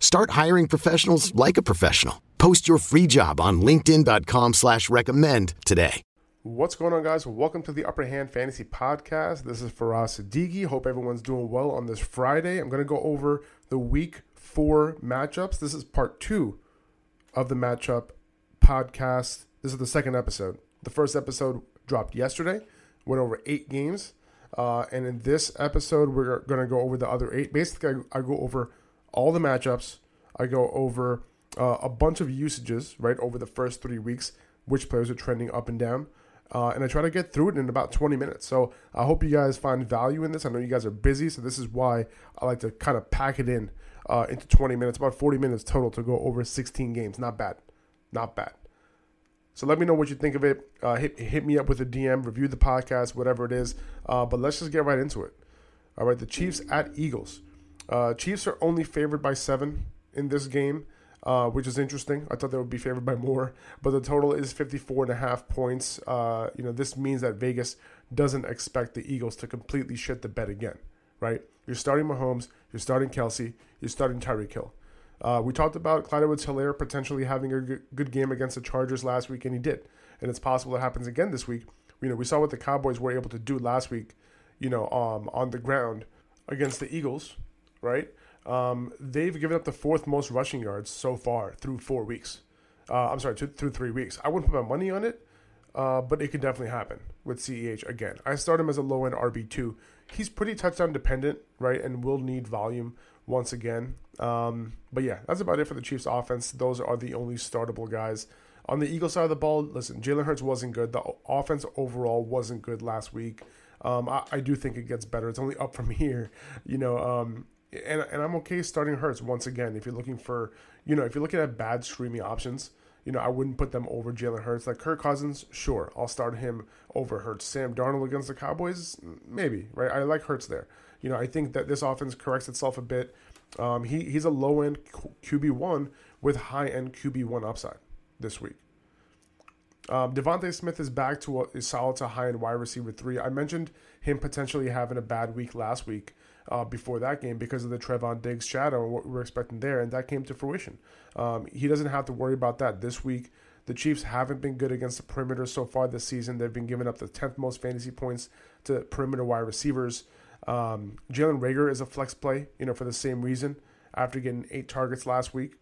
Start hiring professionals like a professional. Post your free job on LinkedIn.com slash recommend today. What's going on, guys? Welcome to the Upper Hand Fantasy Podcast. This is Faraz Siddiqi. Hope everyone's doing well on this Friday. I'm going to go over the week four matchups. This is part two of the matchup podcast. This is the second episode. The first episode dropped yesterday, went over eight games. Uh, and in this episode, we're going to go over the other eight. Basically, I, I, go over all the matchups. I go over uh, a bunch of usages, right, over the first three weeks, which players are trending up and down. Uh, and I try to get through it in about 20 minutes. So I hope you guys find value in this. I know you guys are busy, so this is why I like to kind of pack it in uh, into 20 minutes, about 40 minutes total to go over 16 games. Not bad. Not bad. So let me know what you think of it. Uh, hit, hit me up with a DM, review the podcast, whatever it is. Uh, but let's just get right into it. All right, the Chiefs at Eagles. Uh, Chiefs are only favored by seven in this game, uh, which is interesting. I thought they would be favored by more, but the total is 54 and a half points. Uh, you know, this means that Vegas doesn't expect the Eagles to completely shit the bed again, right? You're starting Mahomes, you're starting Kelce, you're starting Tyreek Hill. Uh, we talked about Clyde Edwards Helaire potentially having a good game against the Chargers last week, and he did. And it's possible it happens again this week. You know, we saw what the Cowboys were able to do last week, you know, um, on the ground against the Eagles, right? Um, they've given up the fourth most rushing yards so far through four weeks. Uh, I'm sorry, two, through three weeks. I wouldn't put my money on it, uh, but it could definitely happen with CEH again. I start him as a low end RB2. He's pretty touchdown dependent, right, and will need volume once again. Um, but yeah, that's about it for the Chiefs offense. Those are the only startable guys. On the Eagle side of the ball, listen, Jalen Hurts wasn't good. The offense overall wasn't good last week. Um, I, I, do think it gets better. It's only up from here, you know. Um, and, and I'm okay starting Hurts once again. If you're looking for, you know, if you're looking at bad streaming options, you know, I wouldn't put them over Jalen Hurts. Like Kirk Cousins, sure, I'll start him over Hurts. Sam Darnold against the Cowboys, maybe, right? I like Hurts there. You know, I think that this offense corrects itself a bit. Um, he, he's a low end QB1 with high end QB1 upside this week. Um, DeVonta Smith is back to a, solid to high end wide receiver three. I mentioned him potentially having a bad week last week uh, before that game because of the Trevon Diggs shadow and what we were expecting there, and that came to fruition. Um, he doesn't have to worry about that this week. The Chiefs haven't been good against the perimeter so far this season. They've been giving up the 10th most fantasy points to perimeter wide receivers. Um, Jalen Reagor is a flex play, you know, for the same reason after getting eight targets last week.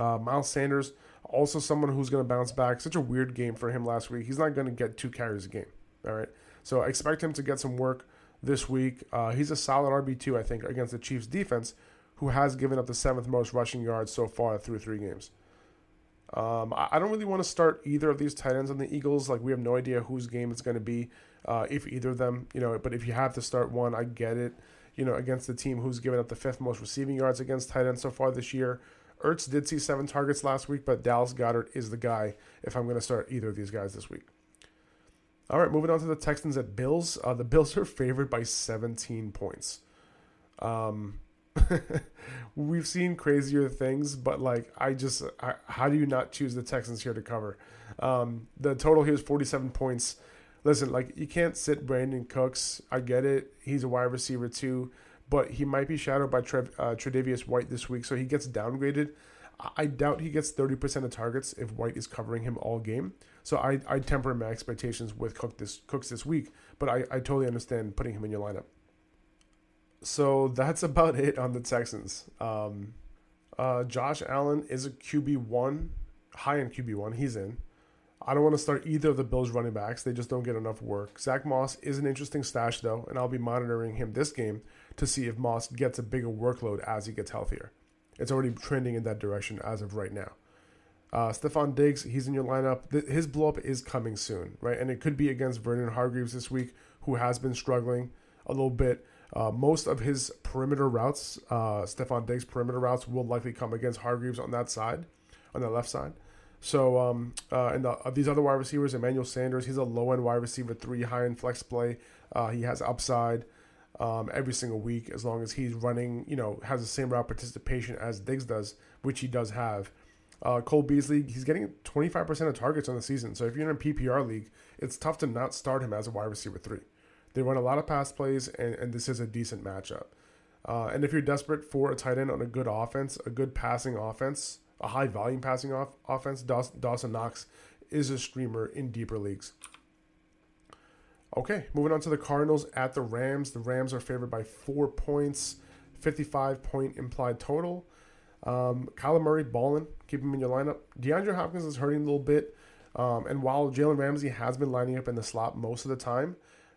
Uh, Miles Sanders, also someone who's going to bounce back. Such a weird game for him last week. He's not going to get two carries a game. All right. So I expect him to get some work this week. Uh, he's a solid RB2, I think, against the Chiefs defense, who has given up the seventh most rushing yards so far through three games. Um, I don't really want to start either of these tight ends on the Eagles. Like we have no idea whose game it's going to be, uh, if either of them, you know. But if you have to start one, I get it. You know, against the team who's given up the fifth most receiving yards against tight ends so far this year. Ertz did see seven targets last week, but Dallas Goedert is the guy if I'm going to start either of these guys this week. All right, moving on to the Texans at Bills. Uh, the Bills are favored by 17 points. Um, we've seen crazier things, but like I just, I, how do you not choose the Texans here to cover? Um, the total here is 47 points. Listen, like you can't sit Brandin Cooks. I get it. He's a wide receiver too, but he might be shadowed by Trev, uh, Tre'Davious White this week, so he gets downgraded. I doubt he gets 30% of targets if White is covering him all game. So I, I temper my expectations with Cook this Cooks this week, but I, I totally understand putting him in your lineup so that's about it on the Texans. Um, uh, Josh Allen is a QB one high end QB one. He's in. I don't want to start either of the Bills running backs. They just don't get enough work. Zach Moss is an interesting stash though, and I'll be monitoring him this game to see if Moss gets a bigger workload as he gets healthier. It's already trending in that direction as of right now. Uh, Stefon Diggs, he's in your lineup. His blow up is coming soon, right? And it could be against Vernon Hargreaves this week, who has been struggling a little bit. Uh, most of his perimeter routes, uh, Stefon Diggs' perimeter routes, will likely come against Hargreaves on that side, on the left side. So, um, uh, and the, uh, these other wide receivers, Emmanuel Sanders, he's a low end wide receiver, three high end flex play. Uh, he has upside um, every single week as long as he's running, you know, has the same route participation as Diggs does, which he does have. Uh, Cole Beasley, he's getting 25% of targets on the season. So if you're in a PPR league, it's tough to not start him as a wide receiver three. They run a lot of pass plays, and, and this is a decent matchup. Uh, and if you're desperate for a tight end on a good offense, a good passing offense, a high volume passing off offense, Dawson, Dawson Knox is a streamer in deeper leagues. Okay, moving on to the Cardinals at the Rams. The Rams are favored by four points, 55 point implied total. Um, Kyler Murray balling, keep him in your lineup. DeAndre Hopkins is hurting a little bit. Um, and while Jalen Ramsey has been lining up in the slot most of the time,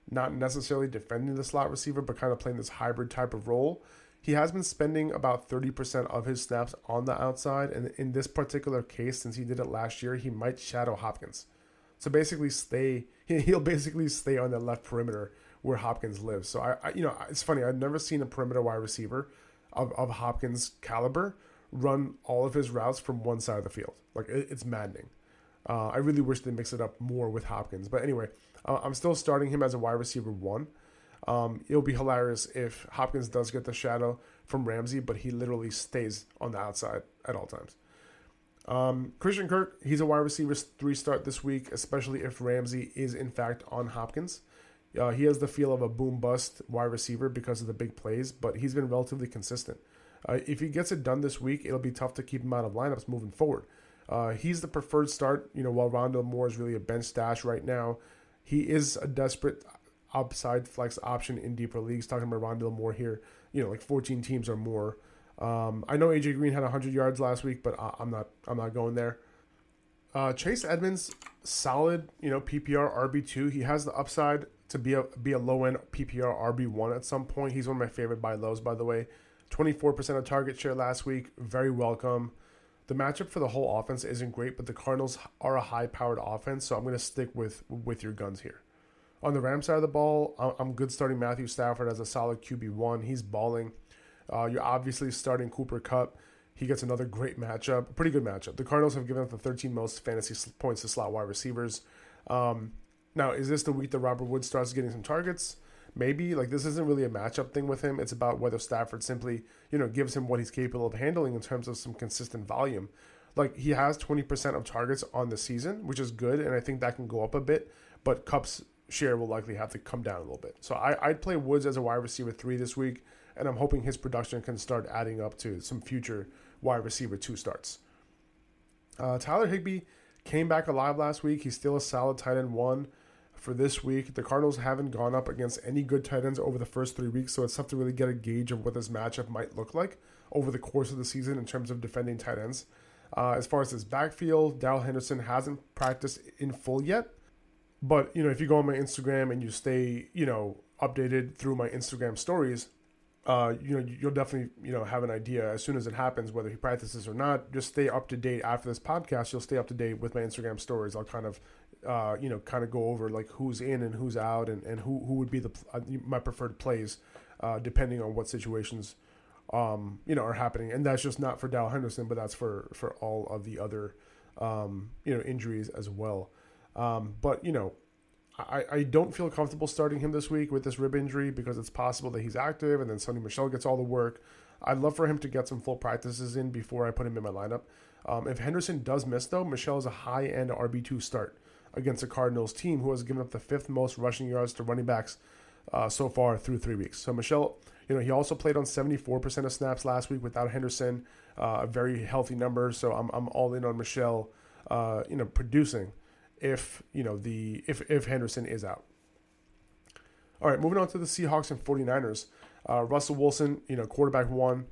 not necessarily defending the slot receiver, but kind of playing this hybrid type of role, he has been spending about 30% of his snaps on the outside. And in this particular case, since he did it last year, he might shadow Hopkins. So basically, stay. He'll basically stay on the left perimeter where Hopkins lives. So I, I you know, it's funny. I've never seen a perimeter wide receiver of, of Hopkins caliber run all of his routes from one side of the field. Like it, it's maddening. Uh, I really wish they mix it up more with Hopkins. But anyway, uh, I'm still starting him as a wide receiver one. Um, it'll be hilarious if Hopkins does get the shadow from Ramsey, but he literally stays on the outside at all times. Um, Christian Kirk, he's a wide receiver three start this week, especially if Ramsey is in fact on Hopkins. Uh, he has the feel of a boom bust wide receiver because of the big plays, but he's been relatively consistent. Uh, if he gets it done this week, it'll be tough to keep him out of lineups moving forward. Uh, he's the preferred start, you know, while Rondale Moore is really a bench stash right now. He is a desperate upside flex option in deeper leagues. Talking about Rondale Moore here, you know, like 14 teams or more. Um, I know AJ Green had 100 yards last week, but I, am not I'm not going there. Uh, Chase Edmonds, solid, you know, PPR RB two. He has the upside to be a be a low end PPR RB one at some point. He's one of my favorite buy lows, by the way. 24% of target share last week, very welcome. The matchup for the whole offense isn't great, but the Cardinals are a high powered offense, so I'm going to stick with with your guns here. On the Rams side of the ball, I'm good starting Matthew Stafford as a solid QB1. He's balling. Uh, you're obviously starting Cooper Kupp. He gets another great matchup, pretty good matchup. The Cardinals have given up the 13 most fantasy points to slot wide receivers. Um, now, is this the week that Robert Woods starts getting some targets? Maybe. Like, this isn't really a matchup thing with him. It's about whether Stafford simply, you know, gives him what he's capable of handling in terms of some consistent volume. Like, he has 20% of targets on the season, which is good, and I think that can go up a bit. But Kupp's share will likely have to come down a little bit. So I, I'd play Woods as a wide receiver three this week, and I'm hoping his production can start adding up to some future wide receiver two starts. Uh, Tyler Higbee came back alive last week. He's still a solid tight end one for this week. The Cardinals haven't gone up against any good tight ends over the first three weeks, so it's tough to really get a gauge of what this matchup might look like over the course of the season in terms of defending tight ends. Uh, as far as his backfield, Darrell Henderson hasn't practiced in full yet, but you know, if you go on my Instagram and you stay, you know, updated through my Instagram stories, uh, you know, you'll definitely, you know, have an idea as soon as it happens whether he practices or not. Just stay up to date after this podcast. You'll stay up to date with my Instagram stories. I'll kind of, uh, you know, kind of go over like who's in and who's out, and, and who who would be the uh, my preferred plays, uh, depending on what situations, um, you know, are happening. And that's just not for Dal Henderson, but that's for for all of the other, um, you know, injuries as well. Um, but you know, I, I don't feel comfortable starting him this week with this rib injury because it's possible that he's active and then Sony Michel gets all the work. I'd love for him to get some full practices in before I put him in my lineup. Um, if Henderson does miss, though, Michel is a high end RB2 start against the Cardinals team who has given up the fifth most rushing yards to running backs uh, so far through three weeks. So Michel, you know, he also played on 74% of snaps last week without Henderson, uh, a very healthy number. So I'm, I'm all in on Michel, uh, you know, producing if you know the if if Henderson is out. All right, moving on to the Seahawks and 49ers. Uh, Russell Wilson, you know, quarterback one.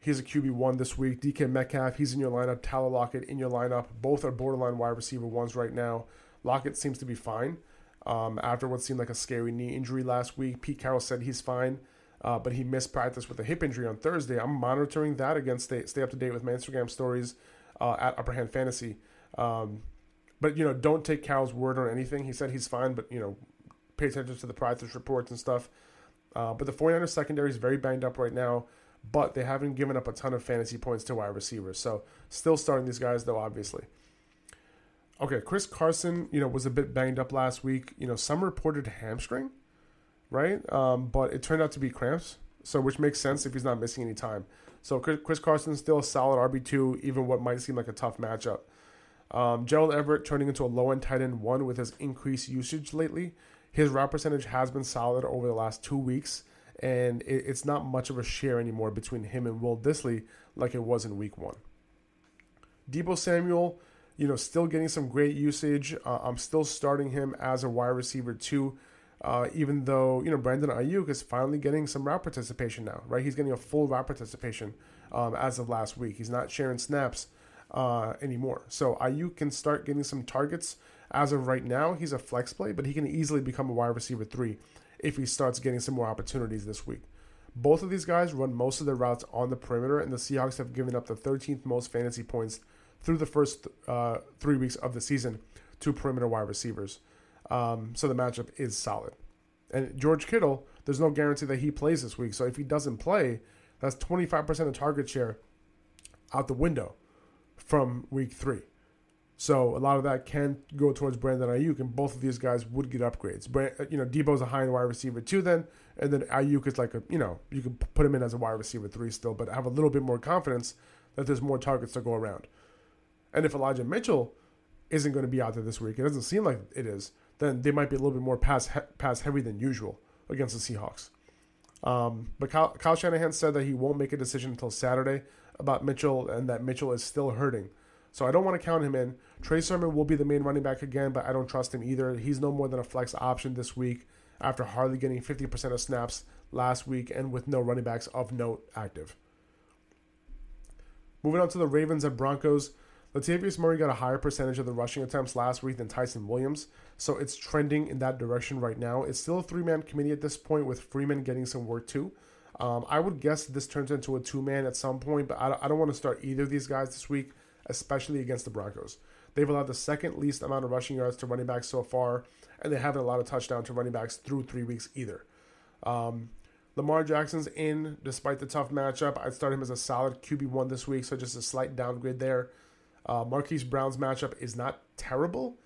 He's a QB one this week. DK Metcalf, he's in your lineup. Tyler Lockett in your lineup. Both are borderline wide receiver ones right now. Lockett seems to be fine um, after what seemed like a scary knee injury last week. Pete Carroll said he's fine, uh, but he missed practice with a hip injury on Thursday. I'm monitoring that again. Stay, stay up to date with my Instagram stories uh, at Upper Hand Fantasy. Um, but you know, don't take Cal's word on anything. He said he's fine, but you know, pay attention to the practice reports and stuff. Uh, but the 49ers secondary is very banged up right now but they haven't given up a ton of fantasy points to wide receivers. So still starting these guys though, obviously. Okay, Chris Carson, you know, was a bit banged up last week. You know, some reported hamstring, right? Um, but it turned out to be cramps, so which makes sense if he's not missing any time. So Chris Carson still a solid RB two, even what might seem like a tough matchup. Um, Gerald Everett turning into a low end tight end one with his increased usage lately. His route percentage has been solid over the last two weeks and it, it's not much of a share anymore between him and Will Dissly like it was in week one. Deebo Samuel, you know, still getting some great usage. Uh, I'm still starting him as a wide receiver too, uh, even though you know Brandon Aiyuk is finally getting some route participation now, right? He's getting a full route participation um, as of last week. He's not sharing snaps uh, anymore, so Aiyuk can start getting some targets. As of right now, he's a flex play, but he can easily become a wide receiver three if he starts getting some more opportunities this week. Both of these guys run most of their routes on the perimeter, and the Seahawks have given up the 13th most fantasy points through the first uh, three weeks of the season to perimeter wide receivers. Um, so the matchup is solid. And George Kittle, there's no guarantee that he plays this week. So if he doesn't play, that's 25% of target share out the window from week three. So a lot of that can go towards Brandon Aiyuk, and both of these guys would get upgrades. Brand, uh, you know, Deebo's a high end wide receiver too, then, and then Aiyuk is like a, you know, you can put him in as a wide receiver three still, but have a little bit more confidence that there's more targets to go around. And if Elijah Mitchell isn't going to be out there this week, it doesn't seem like it is, then they might be a little bit more pass he- pass heavy than usual against the Seahawks. Um, but Kyle, Kyle Shanahan said that he won't make a decision until Saturday about Mitchell, and that Mitchell is still hurting. So I don't want to count him in. Trey Sermon will be the main running back again, but I don't trust him either. He's no more than a flex option this week after hardly getting 50% of snaps last week and with no running backs of note active. Moving on to the Ravens and Broncos. Latavius Murray got a higher percentage of the rushing attempts last week than Ty'Son Williams, so it's trending in that direction right now. It's still a three man committee at this point, with Freeman getting some work too. Um, I would guess this turns into a two man at some point, but I, I don't want to start either of these guys this week especially against the Broncos. They've allowed the second least amount of rushing yards to running backs so far, and they haven't allowed a touchdown to running backs through three weeks either. Um, Lamar Jackson's in despite the tough matchup. I'd start him as a solid QB1 this week, so just a slight downgrade there. Uh, Marquise Brown's matchup is not terrible.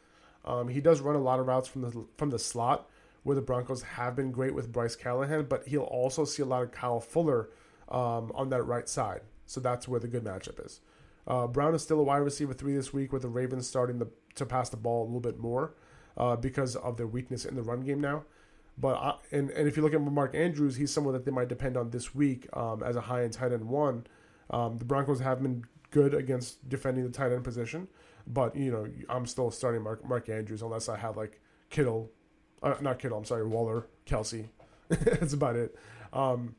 Um, he does run a lot of routes from the from the slot, where the Broncos have been great with Bryce Callahan, but he'll also see a lot of Kyle Fuller um, on that right side. So that's where the good matchup is. Uh, Brown is still a wide receiver three this week, with the Ravens starting to, to pass the ball a little bit more uh, because of their weakness in the run game now. But I, and and if you look at Mark Andrews, he's someone that they might depend on this week um, as a high end tight end one. Um, the Broncos have been good against defending the tight end position, but you know I'm still starting Mark Mark Andrews unless I have like Kittle, uh, not Kittle. I'm sorry, Waller, Kelce. That's about it. Um,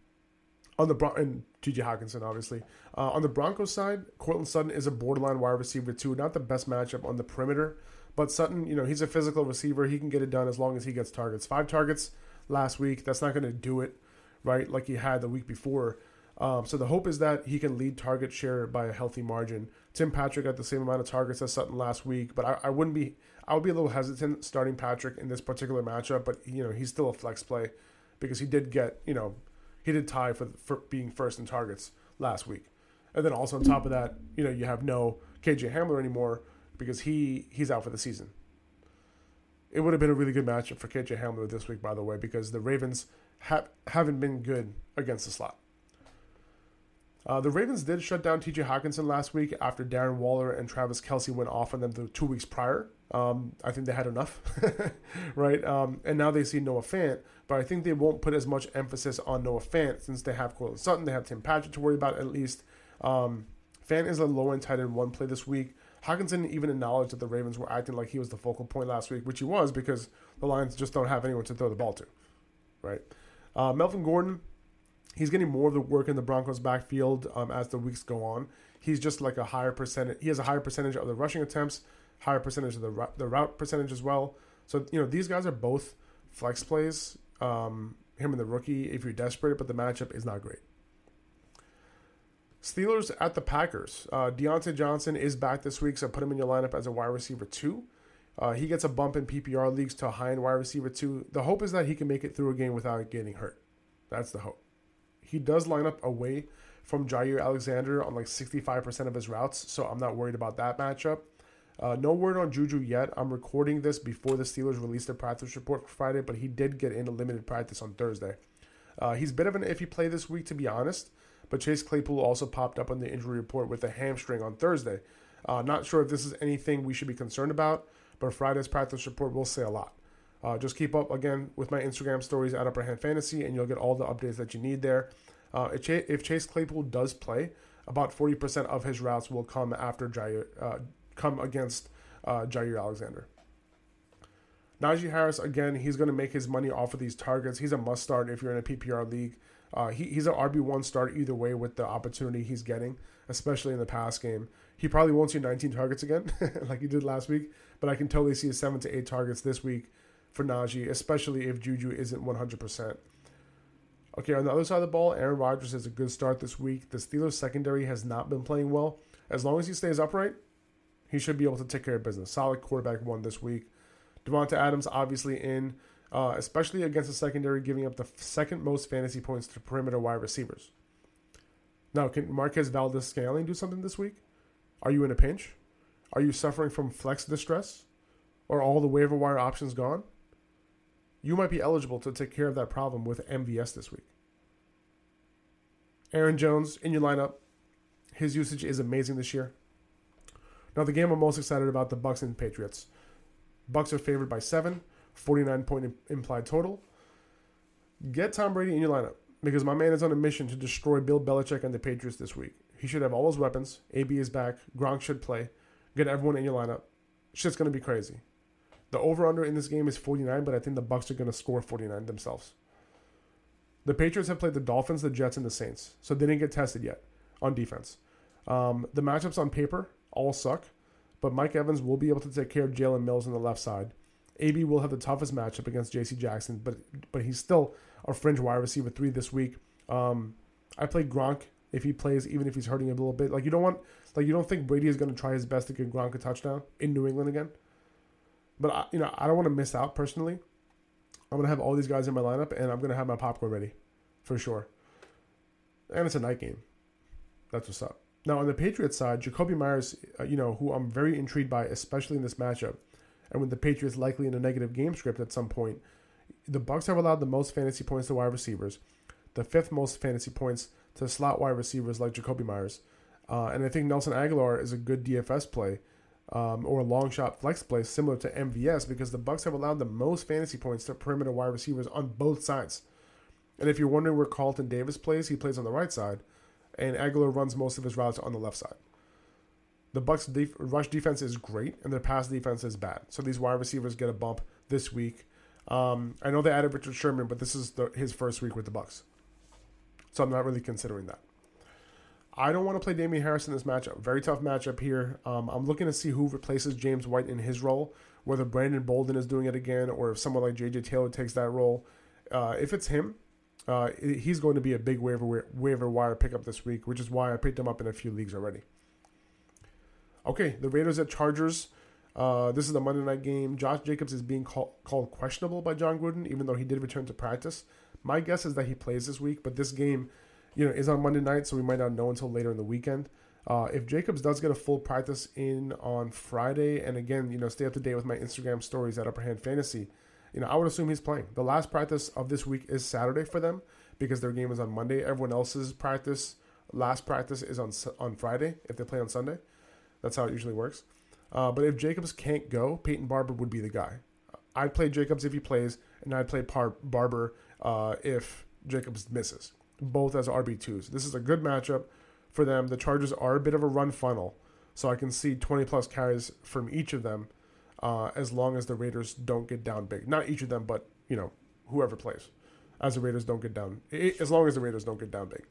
on the Bron- and T.J. Hockenson, obviously. Uh, on the Broncos side, Courtland Sutton is a borderline wide receiver too. Not the best matchup on the perimeter, but Sutton, you know, he's a physical receiver. He can get it done as long as he gets targets. Five targets last week. That's not going to do it, right? Like he had the week before. Um, so the hope is that he can lead target share by a healthy margin. Tim Patrick got the same amount of targets as Sutton last week, but I, I wouldn't be. I would be a little hesitant starting Patrick in this particular matchup, but you know he's still a flex play because he did get you know he did tie for, for being first in targets last week. And then also on top of that, you know, you have no KJ Hamler anymore because he he's out for the season. It would have been a really good matchup for KJ Hamler this week, by the way, because the Ravens ha- haven't been good against the slot. Uh, the Ravens did shut down TJ Hockenson last week after Darren Waller and Travis Kelce went off on them the two weeks prior. Um, I think they had enough, right? Um, and now they see Noah Fant, but I think they won't put as much emphasis on Noah Fant since they have Courtland Sutton, they have Tim Patrick to worry about at least. Um, Fant is a low end tight end one play this week. Hockenson even acknowledged that the Ravens were acting like he was the focal point last week, which he was because the Lions just don't have anyone to throw the ball to, right? Uh, Melvin Gordon, He's getting more of the work in the Broncos' backfield um, as the weeks go on. He's just like a higher percentage. He has a higher percentage of the rushing attempts, higher percentage of the the route percentage as well. So you know these guys are both flex plays. Um, him and the rookie, if you're desperate, but the matchup is not great. Steelers at the Packers. Uh, Diontae Johnson is back this week, so put him in your lineup as a wide receiver two. Uh, he gets a bump in PPR leagues to a high end wide receiver two. The hope is that he can make it through a game without getting hurt. That's the hope. He does line up away from Jaire Alexander on like 65% of his routes, so I'm not worried about that matchup. Uh, no word on Juju yet. I'm recording this before the Steelers released their practice report for Friday, but he did get in a limited practice on Thursday. Uh, he's a bit of an iffy play this week, to be honest, but Chase Claypool also popped up on the injury report with a hamstring on Thursday. Uh, not sure if this is anything we should be concerned about, but Friday's practice report will say a lot. Uh, just keep up again with my Instagram stories at Upper Hand Fantasy, and you'll get all the updates that you need there. Uh, if Chase Claypool does play, about 40% of his routes will come after Jaire, uh, come against uh, Jaire Alexander. Najee Harris, again, he's going to make his money off of these targets. He's a must start if you're in a PPR league. Uh, he, he's an RB1 start either way with the opportunity he's getting, especially in the pass game. He probably won't see 19 targets again like he did last week, but I can totally see 7 to 8 targets this week for Najee, especially if Juju isn't 100%. Okay, on the other side of the ball, Aaron Rodgers has a good start this week. The Steelers' secondary has not been playing well. As long as he stays upright, he should be able to take care of business. Solid quarterback one this week. Davante Adams obviously in, uh, especially against the secondary, giving up the second most fantasy points to perimeter wide receivers. Now, can Marquez Valdes-Scantling do something this week? Are you in a pinch? Are you suffering from flex distress? Are all the waiver wire options gone? You might be eligible to take care of that problem with MVS this week. Aaron Jones in your lineup. His usage is amazing this year. Now the game I'm most excited about the Bucs and Patriots. Bucs are favored by 7, 49 point implied total. Get Tom Brady in your lineup because my man is on a mission to destroy Bill Belichick and the Patriots this week. He should have all his weapons. AB is back. Gronk should play. Get everyone in your lineup. Shit's gonna be crazy. The over under in this game is 49, but I think the Bucs are gonna score 49 themselves. The Patriots have played the Dolphins, the Jets, and the Saints, so they didn't get tested yet on defense. Um, the matchups on paper all suck, but Mike Evans will be able to take care of Jalen Mills on the left side. AB will have the toughest matchup against J.C. Jackson, but but he's still a fringe wide receiver three this week. Um, I play Gronk if he plays, even if he's hurting a little bit. Like you don't want, like you don't think Brady is going to try his best to get Gronk a touchdown in New England again. But I, you know, I don't want to miss out personally. I'm gonna have all these guys in my lineup, and I'm gonna have my popcorn ready, for sure. And it's a night game. That's what's up. Now on the Patriots side, Jakobi Meyers, uh, you know, who I'm very intrigued by, especially in this matchup, and with the Patriots likely in a negative game script at some point, the Bucs have allowed the most fantasy points to wide receivers, the fifth most fantasy points to slot wide receivers like Jakobi Meyers, uh, and I think Nelson Agholor is a good DFS play. Um, or a long shot flex play similar to MVS because the Bucs have allowed the most fantasy points to perimeter wide receivers on both sides. And if you're wondering where Carlton Davis plays, he plays on the right side and Agholor runs most of his routes on the left side. The Bucs' def- rush defense is great, and their pass defense is bad. So these wide receivers get a bump this week. Um, I know they added Richard Sherman, but this is the, his first week with the Bucs, so I'm not really considering that. I don't want to play Damien Harris in this matchup. Very tough matchup here. Um, I'm looking to see who replaces James White in his role, whether Brandon Bolden is doing it again, or if someone like JJ Taylor takes that role. Uh, if it's him, uh, he's going to be a big waiver waiver wire pickup this week, which is why I picked him up in a few leagues already. Okay, the Raiders at Chargers. Uh, this is the Monday night game. Josh Jacobs is being call, called questionable by Jon Gruden, even though he did return to practice. My guess is that he plays this week, but this game, you know, is on Monday night, so we might not know until later in the weekend. Uh, if Jacobs does get a full practice in on Friday, and again, you know, stay up to date with my Instagram stories at Upper Hand Fantasy you know, I would assume he's playing. The last practice of this week is Saturday for them because their game is on Monday. Everyone else's practice, last practice, is on on Friday if they play on Sunday. That's how it usually works. Uh, but if Jacobs can't go, Peyton Barber would be the guy. I'd play Jacobs if he plays, and I'd play Par- Barber uh, if Jacobs misses, both as RB2s. This is a good matchup for them. The Chargers are a bit of a run funnel, so I can see 20 plus carries from each of them uh, as long as the Raiders don't get down big. Not each of them, but you know whoever plays. as the Raiders don't get down. As long as the Raiders don't get down big.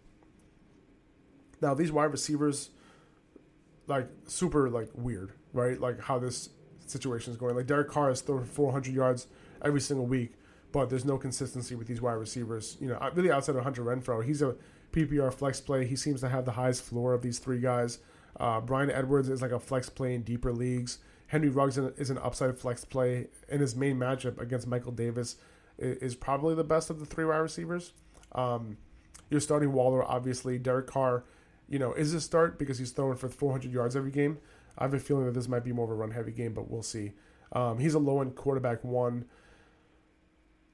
Now these wide receivers, like super like weird, right? Like how this situation is going. Like Derek Carr is throwing 400 yards every single week, but there's no consistency with these wide receivers. You know, really outside of Hunter Renfrow, he's a PPR flex play. He seems to have the highest floor of these three guys. Uh, Bryan Edwards is like a flex play in deeper leagues. Henry Ruggs is an upside flex play, and his main matchup against Michael Davis is probably the best of the three wide receivers. Um, you're starting Waller, obviously. Derek Carr, you know, is a start because he's throwing for 400 yards every game. I have a feeling that this might be more of a run heavy game, but we'll see. Um, he's a low end quarterback one.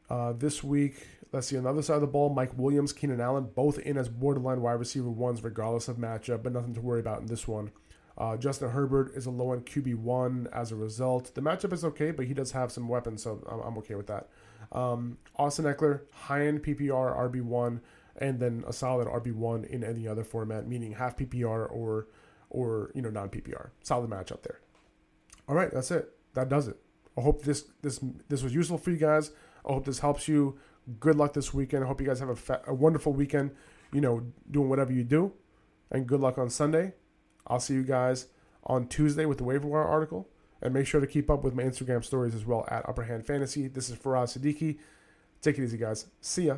Uh, this week, let's see, on the other side of the ball, Mike Williams, Keenan Allen, both in as borderline wide receiver ones, regardless of matchup, but nothing to worry about in this one. Uh, Justin Herbert is a low end QB1 as a result. The matchup is okay, but he does have some weapons, so I'm, I'm okay with that. Um, Austin Ekeler, high end PPR RB1, and then a solid RB1 in any other format, meaning half PPR or or you know non PPR. Solid matchup there. All right, that's it. That does it. I hope this this this was useful for you guys. I hope this helps you. Good luck this weekend. I hope you guys have a, fa- a wonderful weekend. You know, doing whatever you do, and good luck on Sunday. I'll see you guys on Tuesday with the waiver wire article. And make sure to keep up with my Instagram stories as well at Upper Hand Fantasy. This is Faraz Siddiqi. Take it easy, guys. See ya.